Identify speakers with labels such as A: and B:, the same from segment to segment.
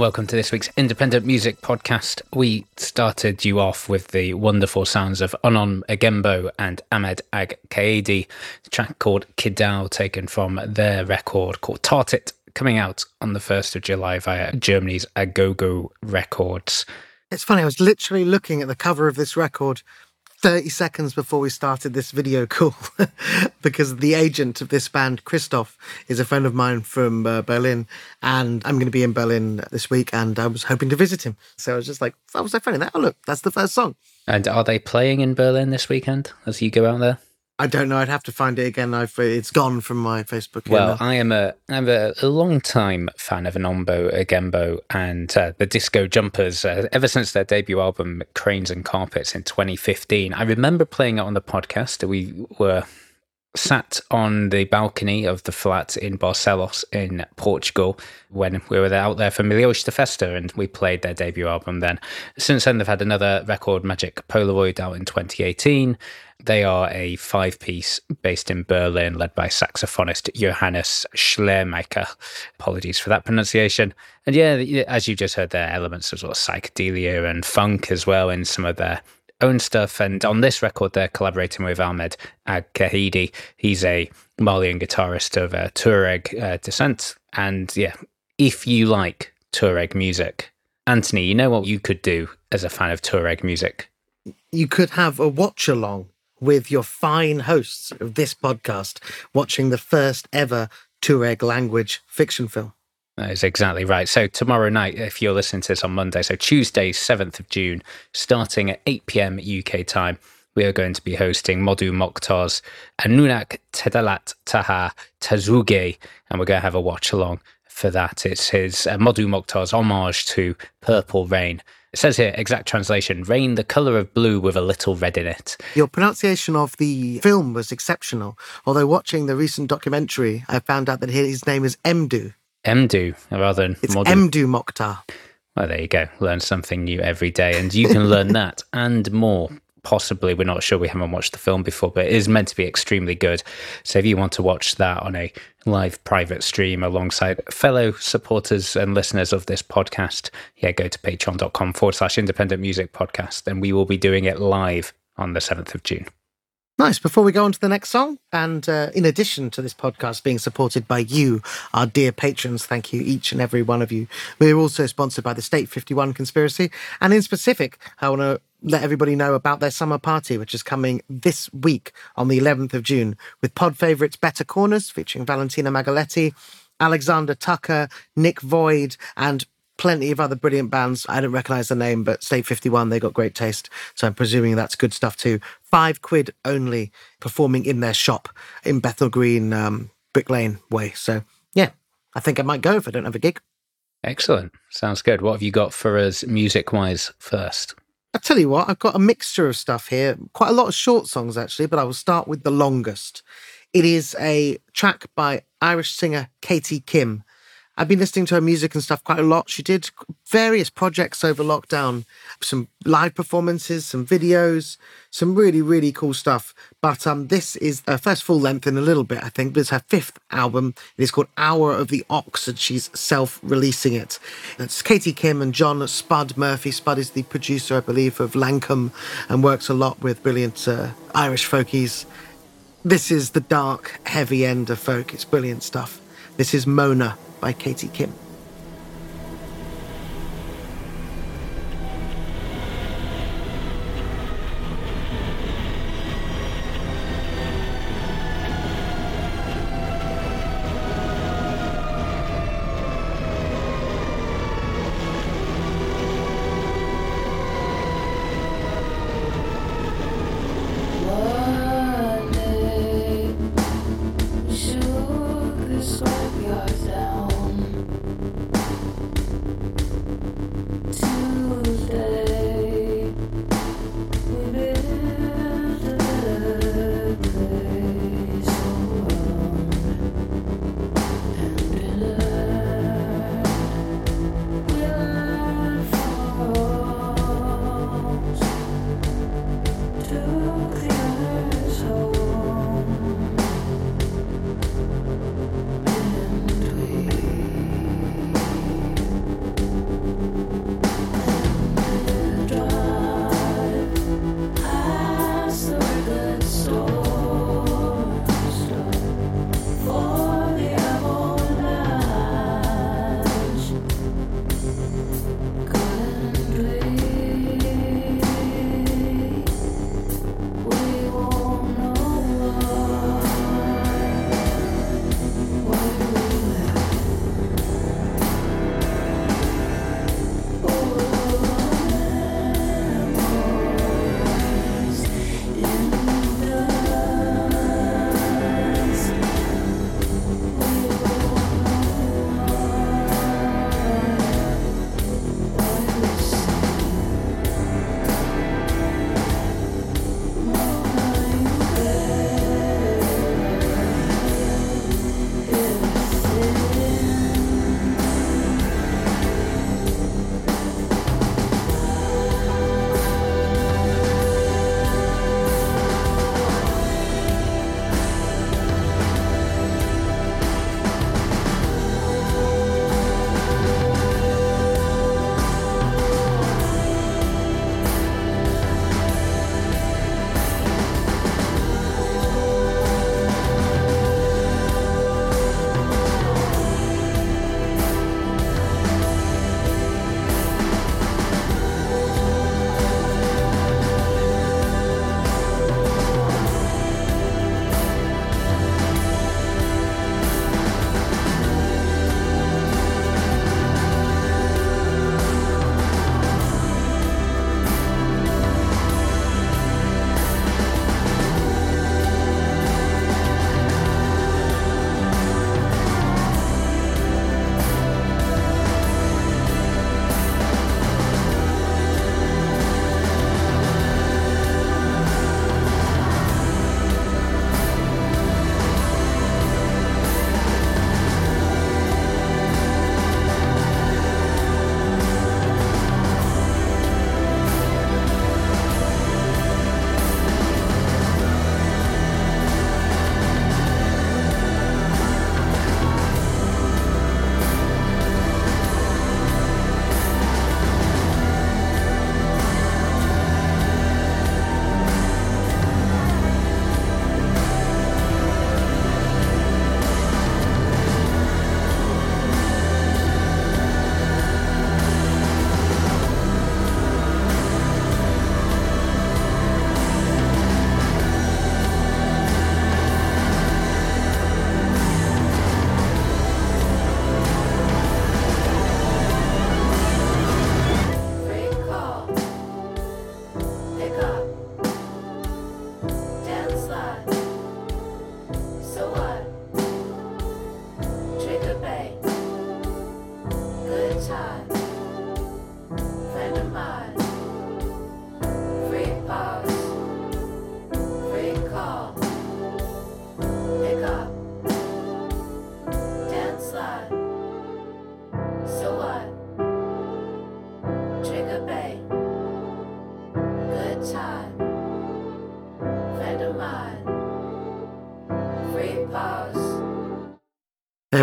A: Welcome to this week's Independent Music Podcast. We started you off with the wonderful sounds of Onom Agemo and Ahmed Ag track called Kidal, taken from their record called Tartit, coming out on the 1st of July via Germany's Agogo Records.
B: It's funny, I was literally looking at the cover of this record 30 seconds before we started this video call because the agent of this band, Christoph, is a friend of mine from uh, Berlin. And I'm going to be in Berlin this week and I was hoping to visit him. So I was just like, that was so funny. That, oh, look, that's the first song.
A: And are they playing in Berlin this weekend as you go out there?
B: I don't know. I'd have to find it again. I've it's gone from my Facebook.
A: Well, I am a I'm a, a long time fan of Onom Agemo and uh, the Disco Jumpers. Uh, ever since their debut album Cranes and Carpets in 2015, I remember playing it on the podcast. We were sat on the balcony of the flat in Barcelos in Portugal when we were out there for de Festa and we played their debut album then. Since then, they've had another record, Magic Polaroid, out in 2018. They are a five piece based in Berlin, led by saxophonist Johannes Schleiermacher. Apologies for that pronunciation. And yeah, as you just heard, there are elements of sort of psychedelia and funk as well in some of their own stuff. And on this record, they're collaborating with Ahmed Ag Kaedy. He's a Malian guitarist of uh, Tuareg uh, descent. And yeah, if you like Tuareg music, Anthony, you know what you could do as a fan of Tuareg music?
B: You could have a watch along with your fine hosts of this podcast watching the first ever Tuareg language fiction film.
A: That is exactly right. So tomorrow night, if you're listening to this on Monday, so Tuesday, 7th of June, starting at 8 p.m. UK time, we are going to be hosting Modu Moctar's Anunak Tedalat Taha Tazuge, and we're going to have a watch along for that. It's his uh, Modu Moctar's homage to Purple Rain. It says here, exact translation, rain the colour of blue with a little red in it.
B: Your pronunciation of the film was exceptional. Although watching the recent documentary, I found out that his name is Mdu.
A: Mdu, rather than
B: It's Emdu Moctar.
A: Well, there you go. Learn something new every day. And you can learn that and more. Possibly, we're not sure. We haven't watched the film before, but it is meant to be extremely good. So if you want to watch that on a live private stream alongside fellow supporters and listeners of this podcast, yeah, go to patreon.com forward slash independent music podcast. And we will be doing it live on the 7th of June.
B: Nice. Before we go on to the next song, and uh, in addition to this podcast being supported by you, our dear patrons, thank you, each and every one of you. We're also sponsored by the State 51 Conspiracy. And in specific, I want to let everybody know about their summer party, which is coming this week on the 11th of June with pod favourites Better Corners featuring Valentina Magaletti, Alexander Tucker, Nick Void, and plenty of other brilliant bands. I don't recognize the name, but State 51, they got great taste. So I'm presuming that's good stuff too. Five quid only performing in their shop in Bethnal Green, um, Brick Lane way. So yeah, I think I might go if I don't have a gig.
A: Excellent. Sounds good. What have you got for us music wise first?
B: I'll tell you what, I've got a mixture of stuff here. Quite a lot of short songs actually, but I will start with the longest. It is a track by Irish singer Katie Kim. I've been listening to her music and stuff quite a lot. She did various projects over lockdown, some live performances, some videos, some really, really cool stuff. But um, this is her first full length in a little bit, I think, but it's her fifth album. It is called Hour of the Ox, and she's self releasing it. It's Katie Kim and John Spud Murphy. Spud is the producer, I believe, of Lankum and works a lot with brilliant uh, Irish folkies. This is the dark, heavy end of folk. It's brilliant stuff. This is Mona by Katie Kim.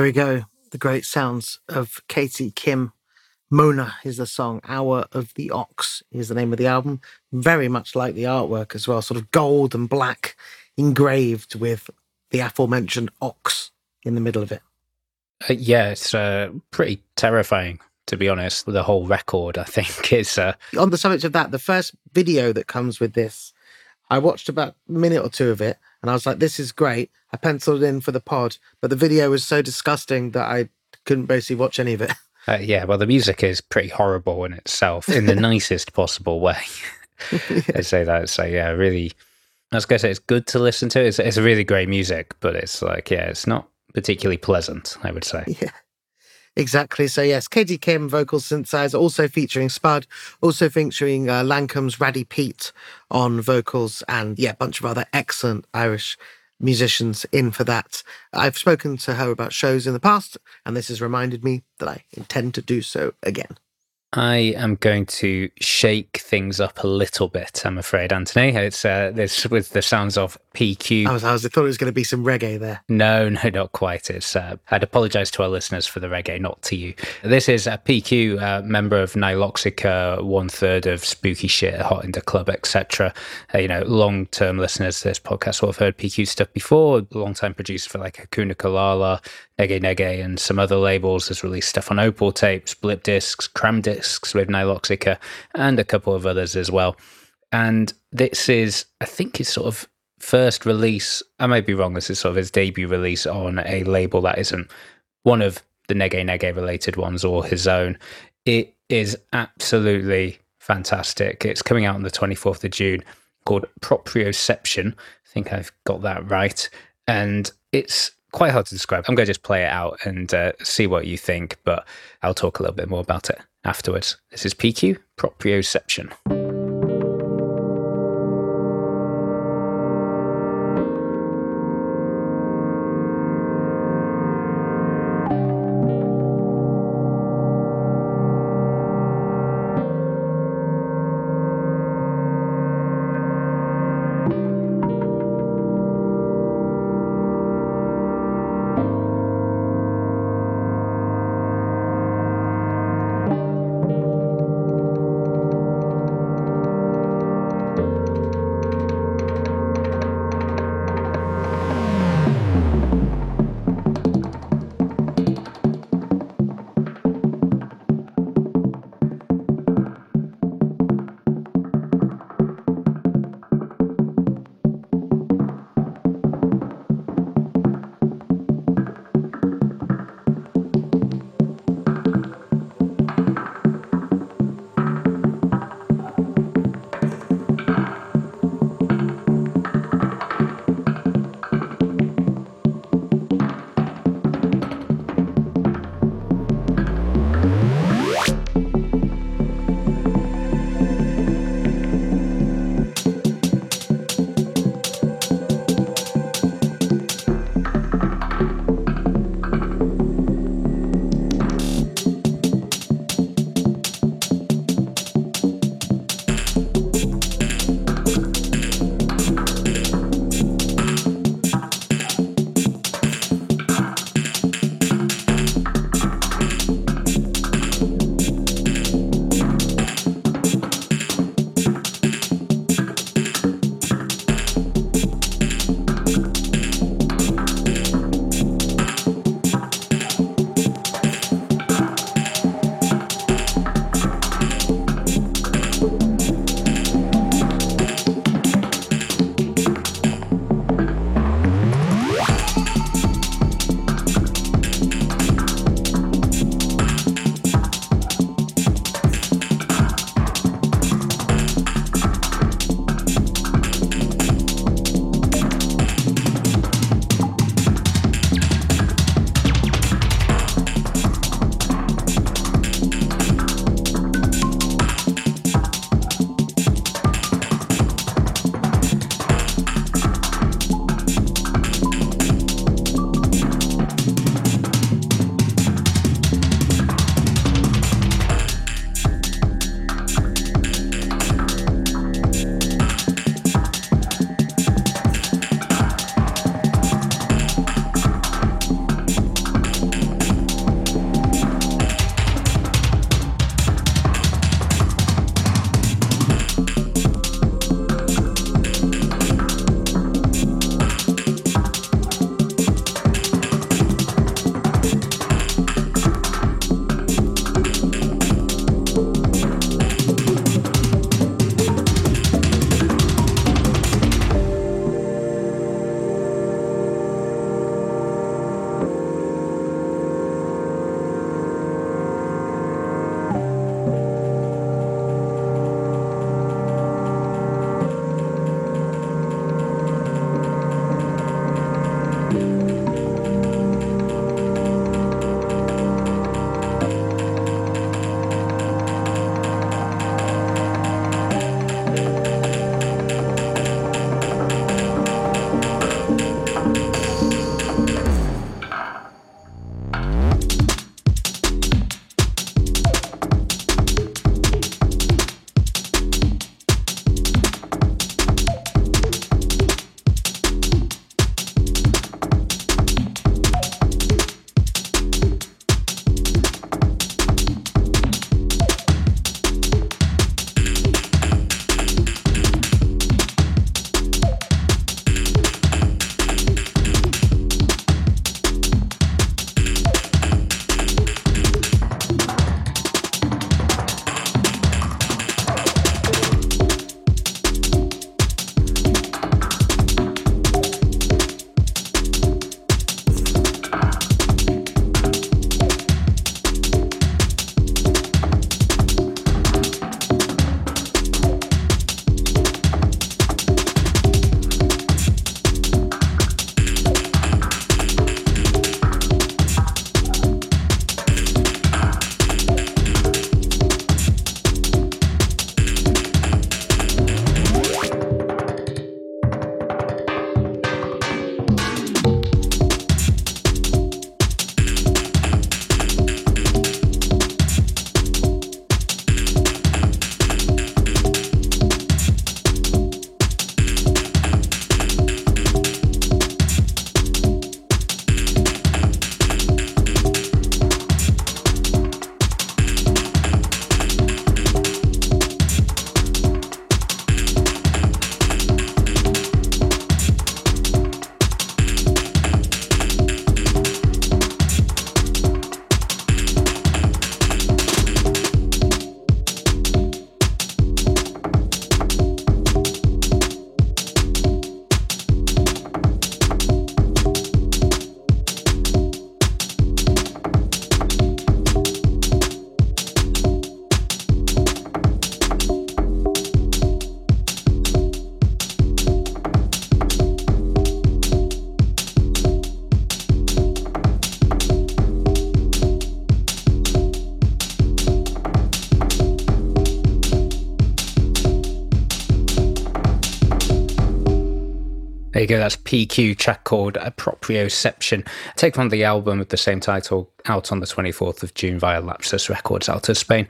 C: We
B: go. The great sounds of Katie Kim. Mona is the song. Hour of the Ox is the name of the album. Very much like the artwork as well, sort of gold and black, engraved with the aforementioned ox in the middle of it.
A: Uh, yeah, it's uh, pretty terrifying, to be honest. The whole record, I think, is. Uh,
B: On the subject of that, the first video that comes with this, I watched about a minute or two of it and I was like, this is great. I penciled it in for the pod, but the video was so disgusting that I couldn't basically watch any of it.
A: uh, yeah, well, the music is pretty horrible in itself, in the nicest possible way. I say that. So, yeah, really. I was going to say it's good to listen to. It's, it's really great music, but it's like, yeah, it's not particularly pleasant, I would say.
B: Yeah. Exactly. So yes, Katie Kim vocal synthesizer, also featuring Spud, also featuring uh, Lankum's Radie Peat on vocals, and yeah, a bunch of other excellent Irish musicians in for that. I've spoken to her about shows in the past, and this has reminded me that I intend to do so again.
A: I am going to shake things up a little bit. I'm afraid, Anthony. It's uh, this with the sounds of PQ.
B: I was, I was I thought it was going to be some reggae there.
A: No, no, not quite. It's. Uh, I'd apologise to our listeners for the reggae, not to you. This is a PQ uh, member of Nihiloxica, one third of Spooky Shit, Hot in the Club, etc. Uh, you know, long term listeners to this podcast will have heard PQ stuff before. Long time producer for like Hakuna Kulala, Nyege Nyege, and some other labels. Has released stuff on Opal tapes, Blip discs, Cram discs with Nihiloxica, and a couple of others as well. And this is, I think, his sort of first release. I may be wrong. This is sort of his debut release on a label that isn't one of the Nyege Nyege related ones or his own. It is absolutely fantastic. It's coming out on the 24th of June called Proprioception. I think I've got that right. And it's quite hard to describe. I'm going to just play it out and uh, see what you think, but I'll talk a little bit more about it afterwards. This is PQ Proprioception. There you go. That's PQ track called Approprioception. Take from the album with the same title out on the 24th of June via Lapsus Records out of Spain.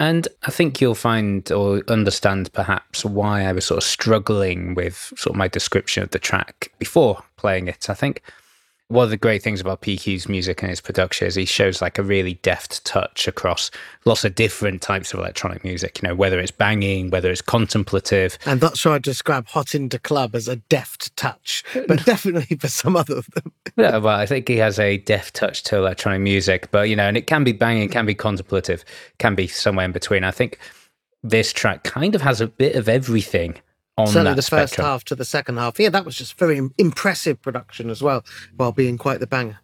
A: And I think you'll find or understand perhaps why I was sort of struggling with sort of my description of the track before playing it. I think one of the great things about PQ's music and his production is he shows like a really deft touch across lots of different types of electronic music, you know, whether it's banging, whether it's contemplative,
B: And that's sure I'd describe Hot Into Club as a deft touch, but definitely for some other of them.
A: Yeah, well, I think he has a deft touch to electronic music, but you know, and it can be banging, can be contemplative, can be somewhere in between. I think this track kind of has a bit of everything
B: Certainly the first
A: spectrum.
B: half to the second half. Yeah, that was just very impressive production as well, while being quite the banger.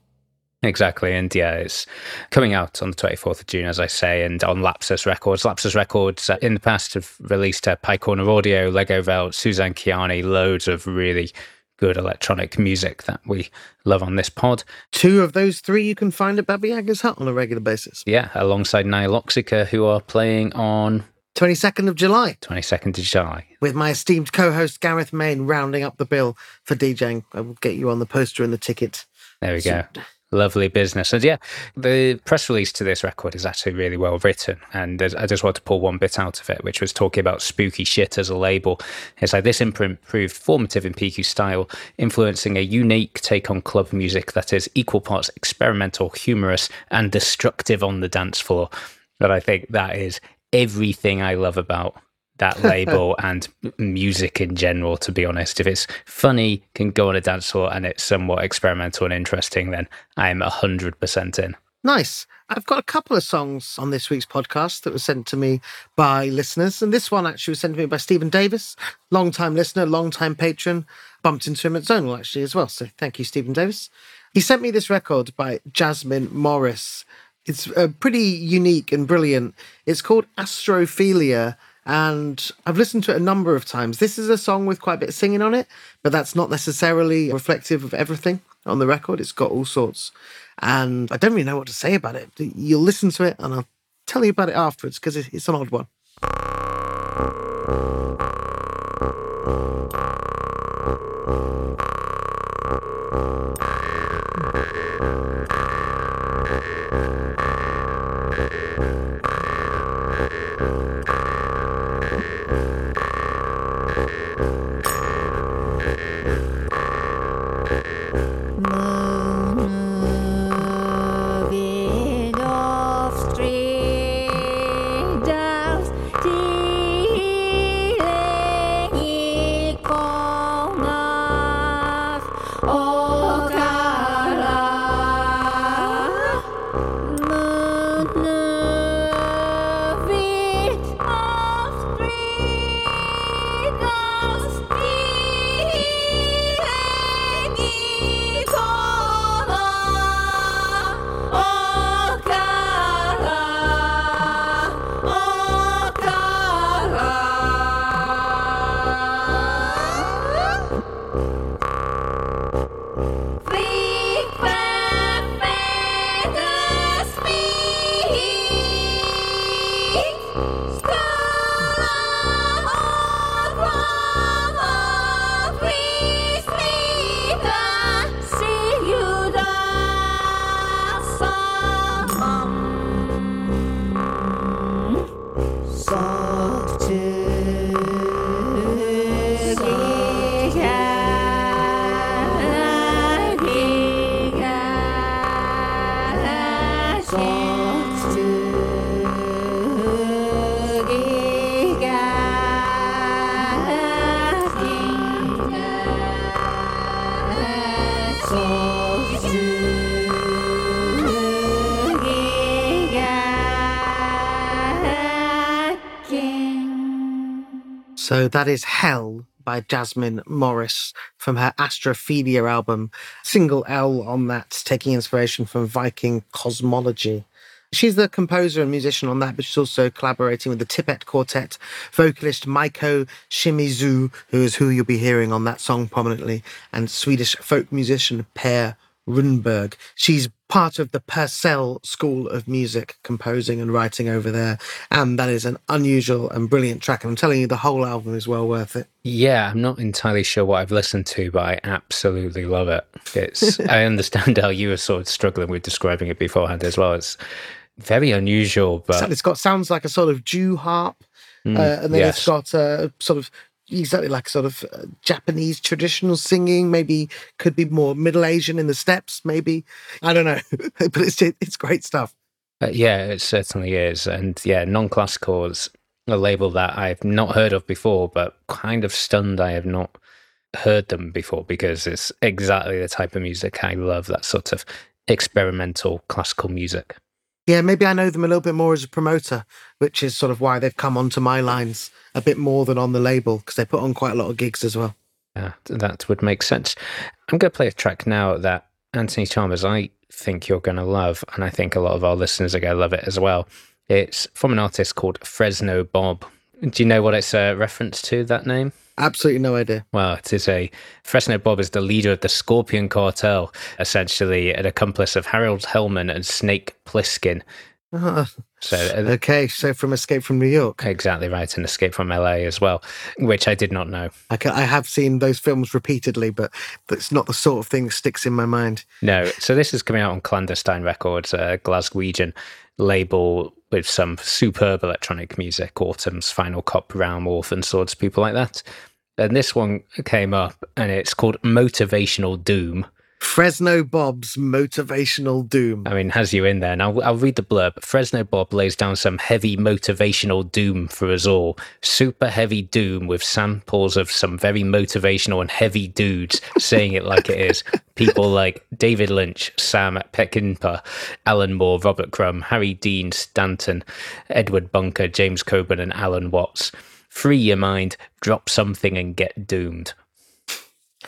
A: Exactly, and yeah, it's coming out on the 24th of June, as I say, and on Lapsus Records. Lapsus Records uh, in the past have released uh, Pye Corner Audio, Legowelt, Suzanne Ciani, loads of really good electronic music that we love on this pod.
B: Two of those three you can find at Baba Yaga's Hut on a regular basis.
A: Yeah, alongside Nihiloxica, who are playing on
B: 22nd of July,
A: 22nd of July.
B: with my esteemed co host Gareth Main rounding up the bill for DJing. I will get you on the poster and the ticket.
A: There we go. Lovely business. And yeah, the press release to this record is actually really well written. And I just want to pull one bit out of it, which was talking about spooky shit as a label. It's like this imprint proved formative in PQ style, influencing a unique take on club music that is equal parts experimental, humorous, and destructive on the dance floor. But I think that is everything I love about that label and music in general, to be honest. If it's funny, can go on a dance floor, and it's somewhat experimental and interesting, then I'm 100% in.
B: Nice. I've got a couple of songs on this week's podcast that were sent to me by listeners. And this one actually was sent to me by Stephen Davis, long time listener, long time patron. Bumped into him at Zonal actually as well. So thank you, Stephen Davis. He sent me this record by Jasmine Morris. It's uh, pretty unique and brilliant. It's called Astrophilia. And I've listened to it a number of times. This is a song with quite a bit of singing on it, but that's not necessarily reflective of everything on the record. It's got all sorts. And I don't really know what to say about it. You'll listen to it and I'll tell you about it afterwards because it's an odd one. That is Hell by Jasmine Morris from her Astrophilia album. Single L on that, taking inspiration from Viking cosmology. She's the composer and musician on that, but she's also collaborating with the Ligeti Quartet, vocalist Maiko Shimizu, who is who you'll be hearing on that song prominently, and Swedish folk musician Per Runberg. She's part of the Purcell School of Music, composing and writing over there. And that is an unusual and brilliant track. And I'm telling you, the whole album is well worth it.
A: Yeah, I'm not entirely sure what I've listened to, but I absolutely love it. It's I understand how you were sort of struggling with describing it beforehand as well. It's very unusual, but
B: It's got sounds like a sort of Jew harp,
A: Mm,
B: uh, and then
A: yes.
B: it's got a sort of exactly like sort of uh, Japanese traditional singing. Maybe could be more Middle Asian in the steps. Maybe I don't know, but it's it's great stuff.
A: Uh, yeah, it certainly is. And yeah, non classical is a label that I've not heard of before, but kind of stunned I have not heard them before because it's exactly the type of music I love that sort of experimental classical music.
B: Yeah, maybe I know them a little bit more as a promoter, which is sort of why they've come onto my lines a bit more than on the label because they put on quite a lot of gigs as well.
A: Yeah, that would make sense. I'm going to play a track now that Anthony Chalmers, I think you're going to love, and I think a lot of our listeners are going to love it as well. It's from an artist called Fresno Bob. Do you know what it's a reference to, that name?
B: Absolutely no idea.
A: Well, it is a Fresno Bob is the leader of the Scorpion Cartel, essentially an accomplice of Harold Hellman and Snake Plissken.
B: Ah,
A: So uh,
B: okay, so from Escape from New York,
A: exactly right, and Escape from LA as well, which I did not know.
B: I, ca- I have seen those films repeatedly, but that's not the sort of thing that sticks in my mind.
A: No, so this is coming out on Clandestine Records, a Glaswegian label with some superb electronic music, Autumn's Final Cop, Realm, Orphan Swords, people like that. And this one came up, and it's called Motivational Doom.
B: Fresno Bob's motivational doom.
A: I mean, has you in there. And I'll, I'll read the blurb. Fresno Bob lays down some heavy motivational doom for us all. Super heavy doom with samples of some very motivational and heavy dudes saying it like it is. People like David Lynch, Sam Peckinpah, Alan Moore, Robert Crumb, Harry Dean Stanton, Edward Bunker, James Coburn, and Alan Watts. Free your mind, drop something, and get doomed.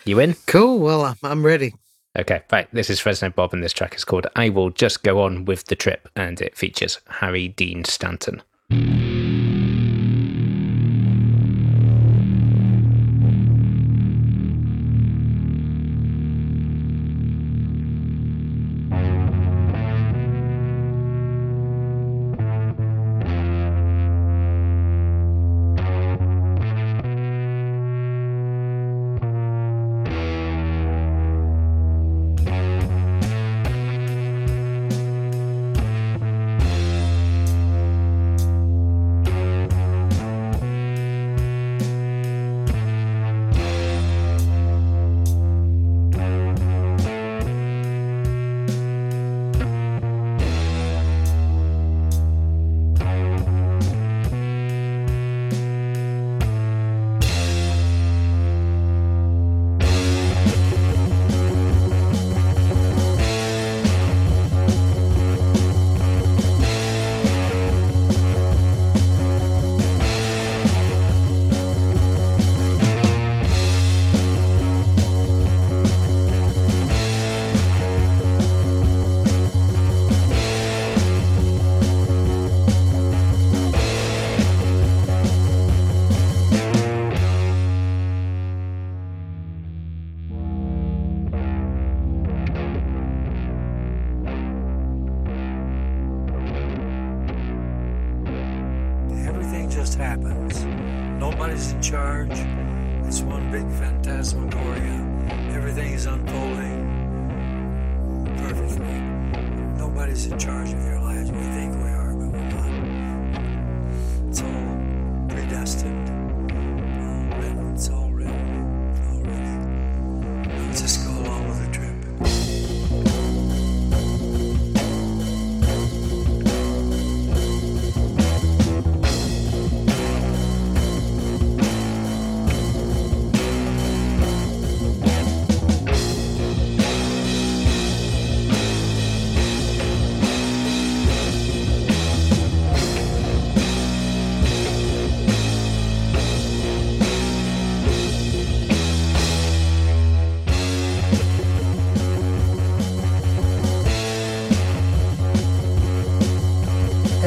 A: You in?
B: Cool. Well, I'm, I'm ready.
A: Okay, right. This is Fresno Bob, and this track is called I Will Just Go On with the Trip, and it features Harry Dean Stanton.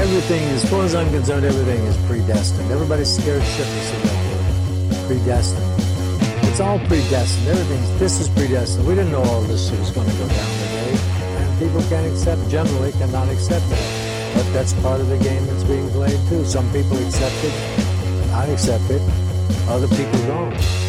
D: Everything,
E: as far as I'm concerned, everything is predestined. Everybody's scared shitless of that word. Predestined. It's all predestined. Everything's this is predestined. We didn't know all this was going to go down today, and people can't accept. Generally, cannot accept that. But that's part of the game that's being played too. Some people accept it. I accept it. Other people don't.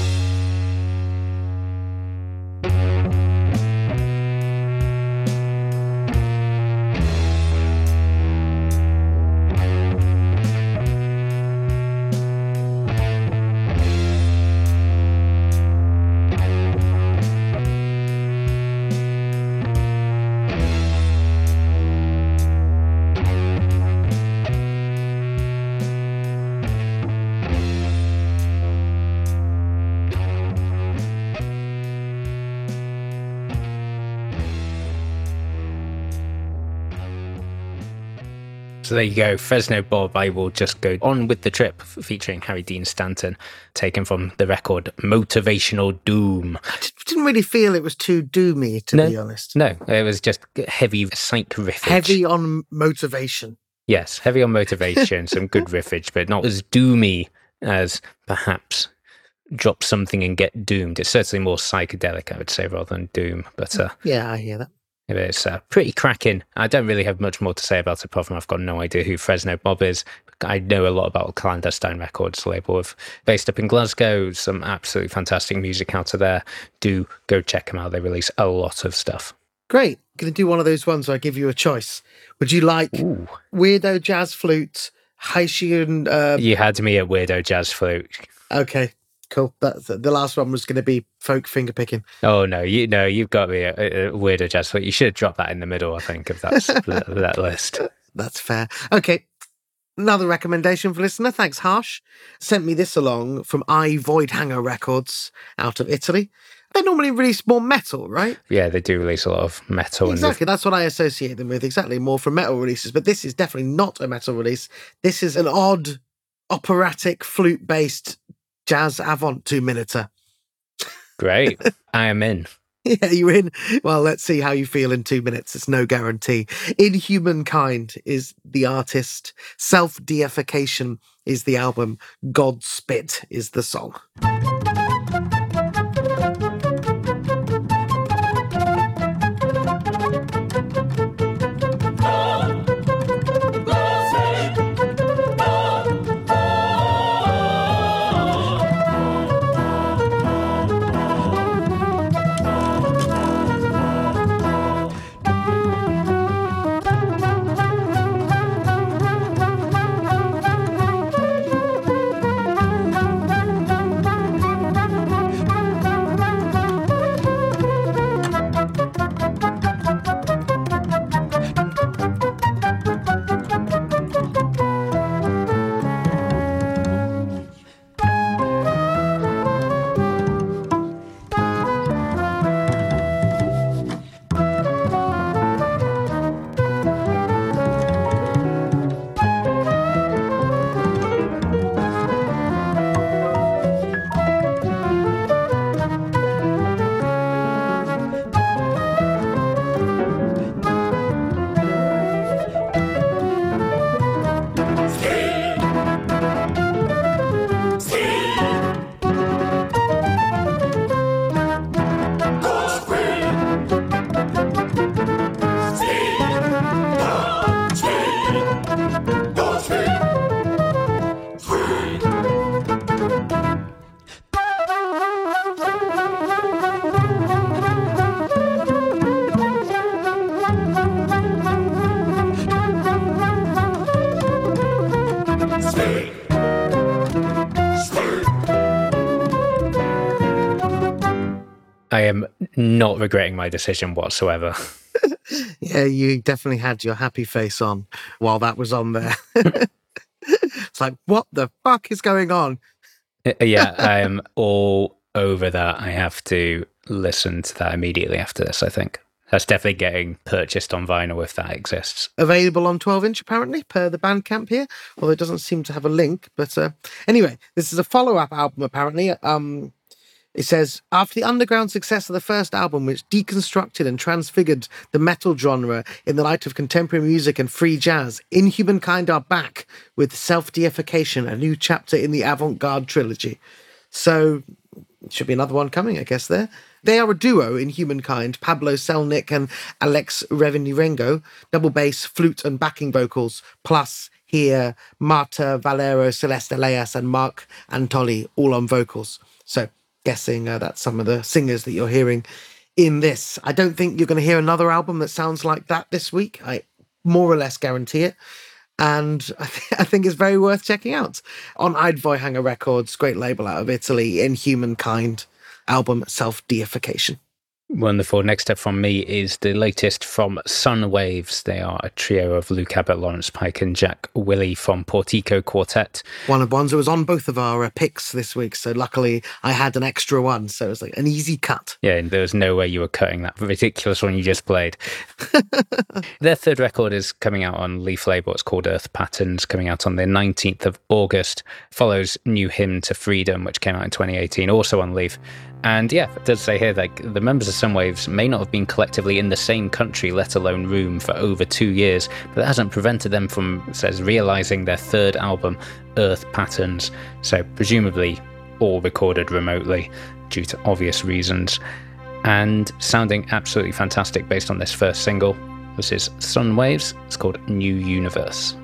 A: So there you go, Fresno Bob. I will just go on with the trip featuring Harry Dean Stanton, taken from the record Motivational Doom.
B: I didn't really feel it was too doomy, to
A: No.
B: be honest.
A: No, it was just heavy psych riffage.
B: Heavy on motivation.
A: Yes, heavy on motivation, some good riffage, but not as doomy as perhaps drop something and get doomed. It's certainly more psychedelic, I would say, rather than doom. But uh,
B: Yeah, I hear that.
A: It's uh, pretty cracking. I don't really have much more to say about it, apart from I've got no idea who Fresno Bob is. I know a lot about Clandestine Records label of based up in Glasgow. Some absolutely fantastic music out of there. Do go check them out. They release a lot of stuff.
B: Great. Going to do one of those ones where I give you a choice. Would you like
A: Ooh.
B: weirdo jazz flute, Haitian? Uh,
A: You had me at Weirdo Jazz Flute.
B: Okay, cool. That's the last one was going to be folk finger picking.
A: Oh no, you no, you've got me a, a, a weirdo jazz flute. You should have dropped that in the middle. I think of that that list.
B: That's fair. Okay. Another recommendation for listener. Thanks, Harsh. Sent me this along from I Voidhanger Records out of Italy. They normally release more metal, right?
A: Yeah, they do release a lot of metal and
B: Exactly. That's what I associate them with. Exactly. More from metal releases. But this is definitely not a metal release. This is an odd operatic flute based jazz avant two minuter.
A: great. I am in.
B: Yeah, you in? Well, let's see how you feel in two minutes. It's no guarantee. Inhumankind is the artist. Self Deification is the album. God Spit is the song.
A: Not regretting my decision whatsoever.
B: Yeah, you definitely had your happy face on while that was on there. it's like, what the fuck is going on?
A: Uh, yeah, I am all over that. I have to listen to that immediately after this, I think. That's definitely getting purchased on vinyl if that exists.
B: available on 12 inch apparently per the bandcamp here although it doesn't seem to have a link but uh, anyway this is a follow-up album apparently um it says after the underground success of the first album which deconstructed and transfigured the metal genre in the light of contemporary music and free jazz Inhumankind are back with self-deification a new chapter in the avant-garde trilogy so should be another one coming, I guess, there. They are a duo Inhumankind Pablo Selnick and Alex Revenirengo, double bass, flute, and backing vocals, plus here Marta Valero, Celeste Elias, and Mark Antoli, all on vocals. So, guessing uh, that's some of the singers that you're hearing in this. I don't think you're going to hear another album that sounds like that this week. I more or less guarantee it. And I, th- I think it's very worth checking out on I Voidhanger Records, great label out of Italy, Inhumankind album Self Deification.
A: Wonderful. Next up from me is the latest from Szun Waves. They are a trio of Luke Abbott, Laurence Pike, and Jack Wyllie from Portico Quartet.
B: One of the ones that was on both of our uh, picks this week. So luckily I had an extra one. So it was like an easy cut.
A: Yeah, and there was no way you were cutting that ridiculous one you just played. Their third record is coming out on Leaf label. It's called Earth Patterns, coming out on the 19th of August. Follows New Hymn to Freedom, which came out in 2018, also on Leaf. And yeah, it does say here like the members of Szun Waves may not have been collectively in the same country, let alone room, for over two years, but that hasn't prevented them from, says, realizing their third album, Earth Patterns. So presumably all recorded remotely due to obvious reasons. And sounding absolutely fantastic based on this first single. This is Szun Waves. It's called New Universe.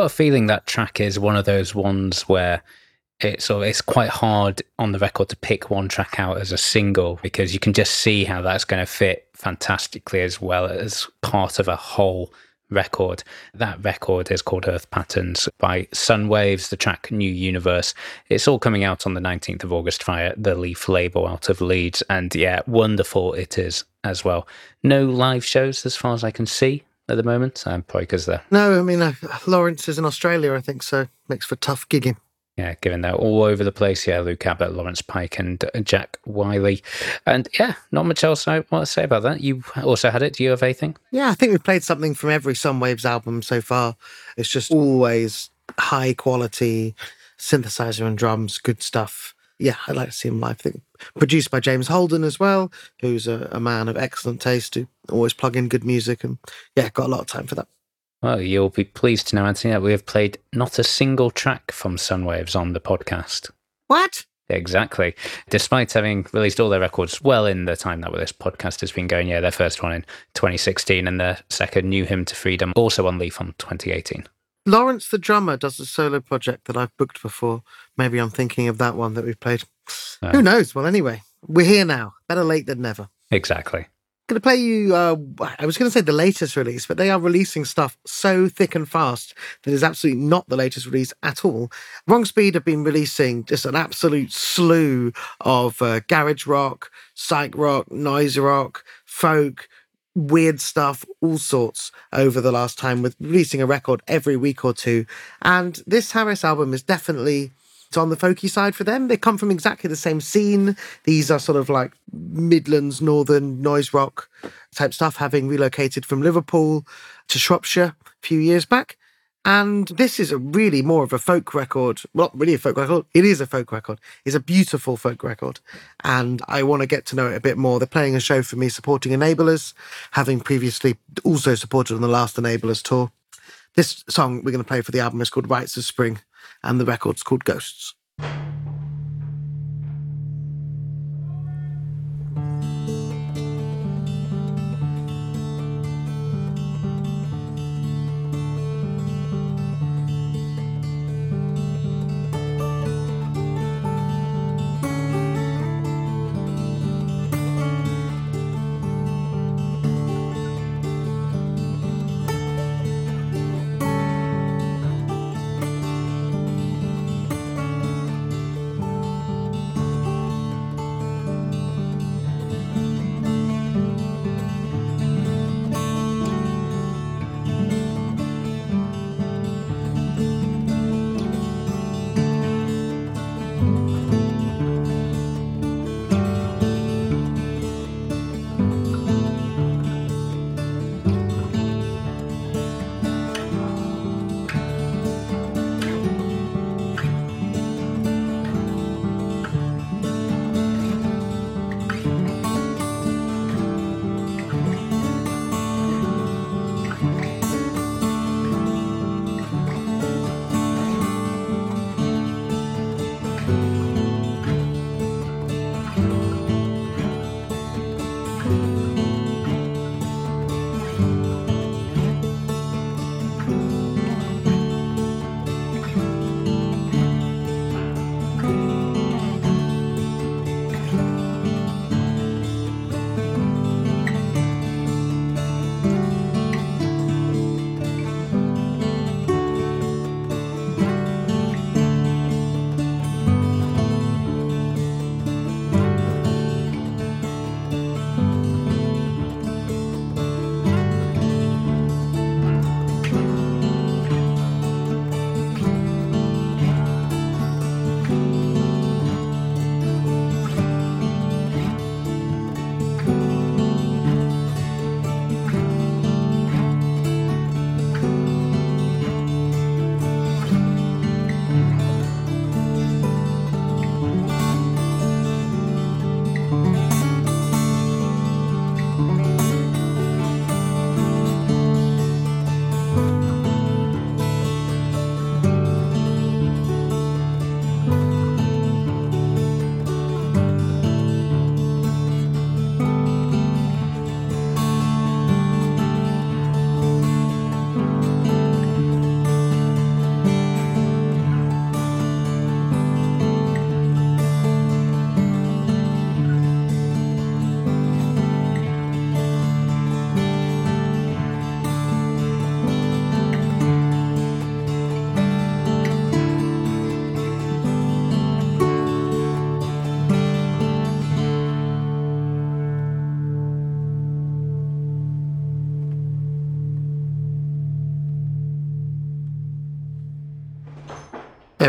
A: Got a feeling that track is one of those ones where it's it's quite hard on the record to pick one track out as a single because you can just see how that's going to fit fantastically as well as part of a whole record. That record is called Earth Patterns by Szun Waves, the track New Universe. It's all coming out on the 19th of August via the Leaf label out of Leeds. And yeah, wonderful it is as well. No live shows as far as I can see at the moment, um, probably because they're
B: No, I mean, uh, Laurence is in Australia, I think, so makes for tough gigging.
A: yeah, given they're all over the place. Yeah, Luke Abbott, Laurence Pike, and uh, Jack Wyllie. And yeah, not much else I want to say about that. You also had it. Do you have anything?
B: Yeah, I think we've played something from every Szun Waves album so far. It's just always high quality synthesizer and drums, good stuff. Yeah, I'd like to see him live. I think produced by James Holden as well, who's a, a man of excellent taste who always plug in good music and yeah, got a lot of time for that.
A: Well, you'll be pleased to know, Anthony, that we have played not a single track from Szun Waves on the podcast.
B: What?
A: Exactly. Despite having released all their records well in the time that this podcast has been going, yeah, their first one in 2016 and their second New Hymn to Freedom, also on Leaf on 2018.
B: Laurence the drummer does a solo project that I've booked before. Maybe I'm thinking of that one that we've played. Who knows? Well, anyway, we're here now. Better late than never.
A: Exactly.
B: going to play you uh, i was going to say the latest release but they are releasing stuff so thick and fast that is absolutely not the latest release at all wrong speed have been releasing just an absolute slew of uh, garage rock psych rock noise rock folk weird stuff all sorts over the last time with releasing a record every week or two and this Haress album is definitely it's on the folky side for them. They come from exactly the same scene. These are sort of like Midlands, Northern noise rock type stuff, having relocated from Liverpool to Shropshire a few years back. And this is a really more of a folk record. Well, not really a folk record. It is a folk record. It's a beautiful folk record. And I want to get to know it a bit more. They're playing a show for me supporting Enablers, having previously also supported on the last Enablers tour. This song we're going to play for the album is called Rites of Spring, and the record's called Ghosts.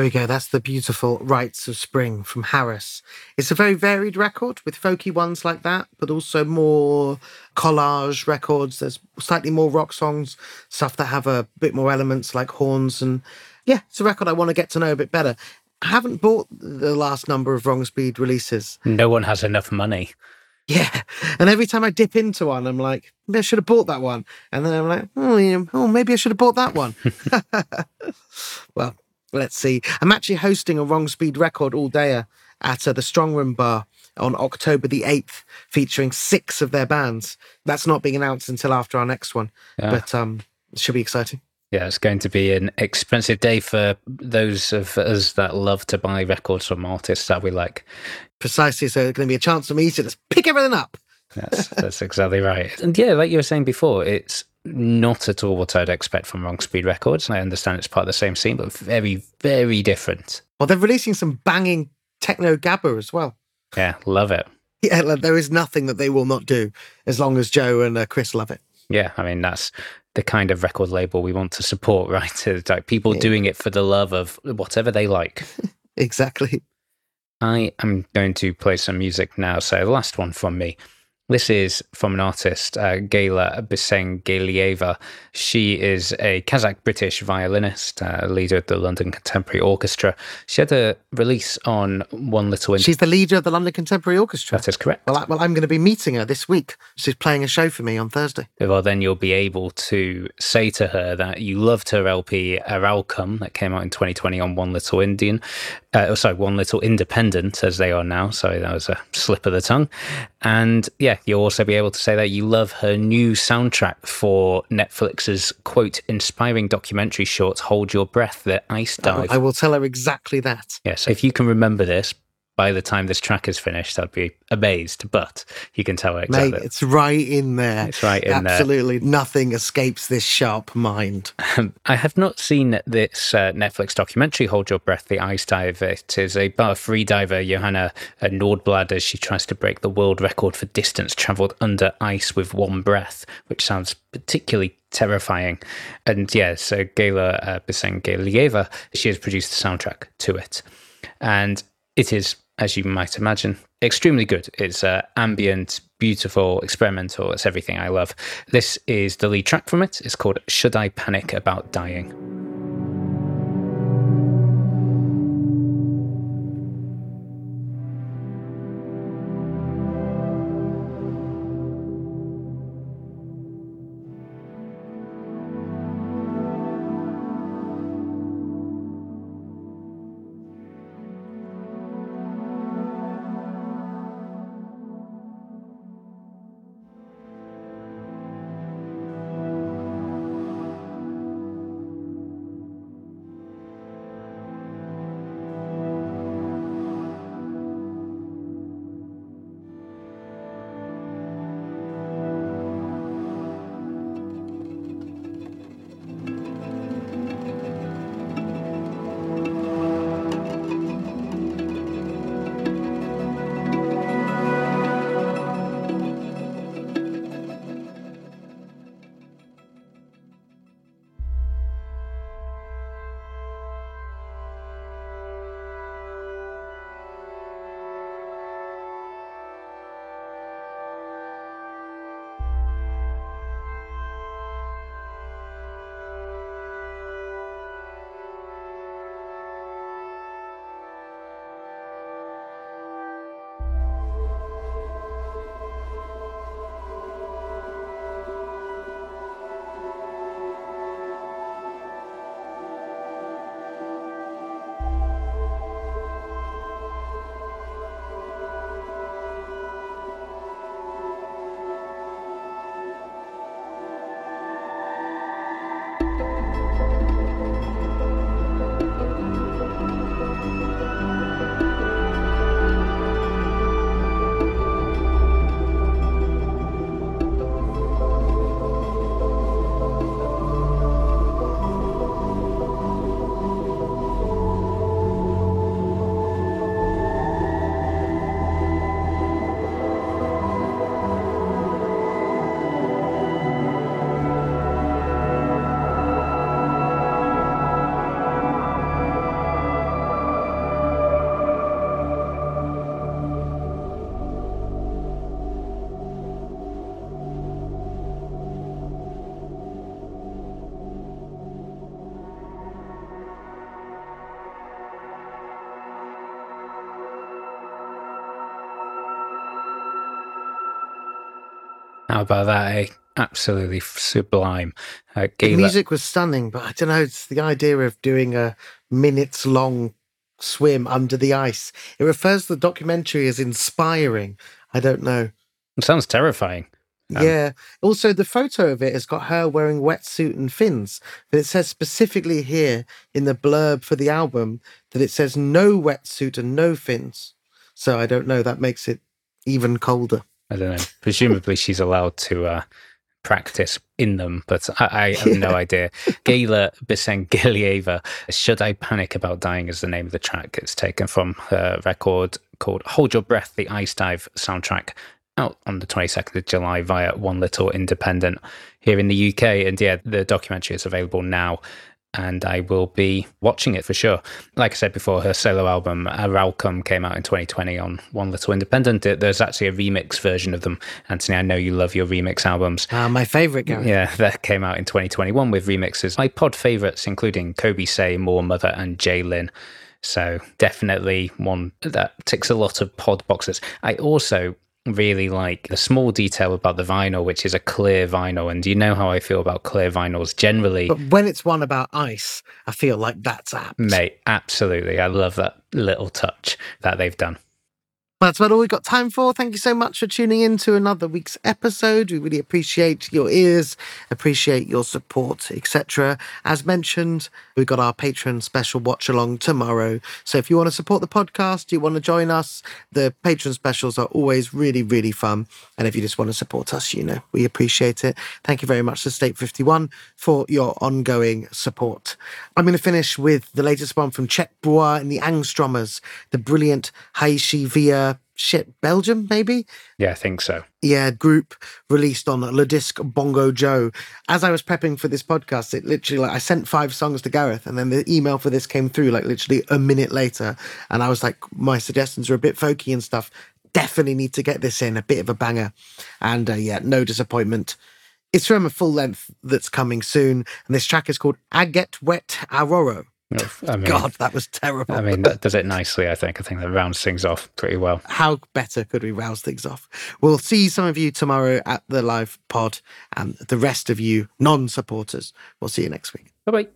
B: There we go. That's the beautiful Rites of Spring from Haress. It's a very varied record with folky ones like that, but also more collage records. There's slightly more rock songs, stuff that have a bit more elements like horns. And yeah, it's a record I want to get to know a bit better. I haven't bought the last number of Wrong Speed releases.
A: No one has enough money.
B: Yeah. And every time I dip into one, I'm like, maybe I should have bought that one. And then I'm like, oh, yeah, oh maybe I should have bought that one. well, let's see. I'm actually hosting a Wrong Speed record all day at uh, the Strongroom Bar on October the 8th, featuring six of their bands. That's not being announced until after our next one,
A: Yeah.
B: but um, it should be exciting.
A: Yeah, it's going to be an expensive day for those of us that love to buy records from artists that we like.
B: Precisely. So it's going to be a chance for me to just pick everything up.
A: That's that's exactly right. And yeah, like you were saying before, it's not at all what I'd expect from Wrong Speed Records. I understand it's part of the same scene, but very, very different.
B: Well, they're releasing some banging techno gabber as well.
A: Yeah, love it.
B: Yeah, like, there is nothing that they will not do as long as Joe and uh, Chris love it.
A: Yeah, I mean that's the kind of record label we want to support, right? It's like people
B: Yeah.
A: doing it for the love of whatever they like.
B: Exactly.
A: I am going to play some music now. So the last one from me. This is from an artist, uh, Galya Bisengalieva. She is a Kazakh British violinist, uh, leader of the London Contemporary Orchestra. She had a release on One Little Ind-
B: She's the leader of the London Contemporary Orchestra.
A: That is correct.
B: Well, I, well, I'm going to be meeting her this week. She's playing a show for me on Thursday.
A: Well, then you'll be able to say to her that you loved her LP Aralkum that came out in 2020 on One Little Indian, uh, oh, sorry, One Little Independent as they are now. Sorry, that was a slip of the tongue. And yeah, you'll also be able to say that you love her new soundtrack for Netflix's quote inspiring documentary short "Hold Your Breath," the Ice Dive.
B: I will tell her exactly that.
A: Yes, if you can remember this by the time this track is finished, I'd be amazed. But you can tell exactly.
B: Mate, it's right in there.
A: It's right in there.
B: Absolutely nothing escapes this sharp mind.
A: Um, I have not seen this uh, Netflix documentary, Hold Your Breath, The Ice Dive. It is about a free diver, Johanna uh, Nordblad, as she tries to break the world record for distance travelled under ice with one breath, which sounds particularly terrifying. And yeah, so Galya uh, Bisengalieva, she has produced the soundtrack to it. And it is, as you might imagine, extremely good. It's uh, ambient, beautiful, experimental. It's everything I love. This is the lead track from it. It's called Should I Panic About Dying? How about that, eh? Absolutely sublime. Uh,
B: The music was stunning, but I don't know. It's the idea of doing a minutes long swim under the ice. It refers to the documentary as inspiring. I don't know.
A: It sounds terrifying. Um,
B: yeah. Also, the photo of it has got her wearing wetsuit and fins. But it says specifically here in the blurb for the album that it says no wetsuit and no fins. So I don't know. That makes it even colder.
A: I don't know. Presumably, she's allowed to uh, practice in them, but I, I have no idea. Galya Bisengalieva, Should I Panic About Dying is the name of the track. It's taken from her record called Hold Your Breath, the Ice Dive soundtrack, out on the 22nd of July via One Little Independent here in the UK. And yeah, the documentary is available now. And I will be watching it for sure. Like I said before, her solo album Aralkum came out in 2020 on One Little Independent. There's actually a remix version of them. Anthony, I know you love your remix albums.
B: Ah, my favorite, Gary.
A: Yeah, that came out in 2021 with remixes. My pod favorites, including Coby Sey, Moor Mother, and Jlin. So definitely one that ticks a lot of pod boxes. I also really like the small detail about the vinyl, which is a clear vinyl. And you know how I feel about clear vinyls generally.
B: But when it's one about ice, I feel like that's apt.
A: Mate, absolutely. I love that little touch that they've done.
B: That's about all we've got time for. Thank you so much for tuning in to another week's episode. We really appreciate your ears, appreciate your support, etc. As mentioned, we've got our Patreon special watch along tomorrow. So if you want to support the podcast, you want to join us, the Patreon specials are always really, really fun. And if you just want to support us, you know, we appreciate it. Thank you very much to State 51 for your ongoing support. I'm going to finish with the latest one from Czech Bois and the Angstromers, the brilliant Haishi via shit Belgium, maybe?
A: Yeah, I think so.
B: Yeah, group released on Les Disques Bongo Joe. As I was prepping for this podcast, it literally like I sent five songs to Gareth, and then the email for this came through like literally a minute later, and I was like, my suggestions are a bit folky and stuff. Definitely need to get this in, a bit of a banger, and uh, yeah, no disappointment. It's from a full length that's coming soon, and this track is called I Get Wet Aurora.
A: I mean,
B: God, that was terrible.
A: I mean, that does it nicely, I think. I think that rounds things off pretty well.
B: how better could we rouse things off? We'll see some of you tomorrow at the live pod, and the rest of you non supporters, we'll see you next week.
A: Bye bye.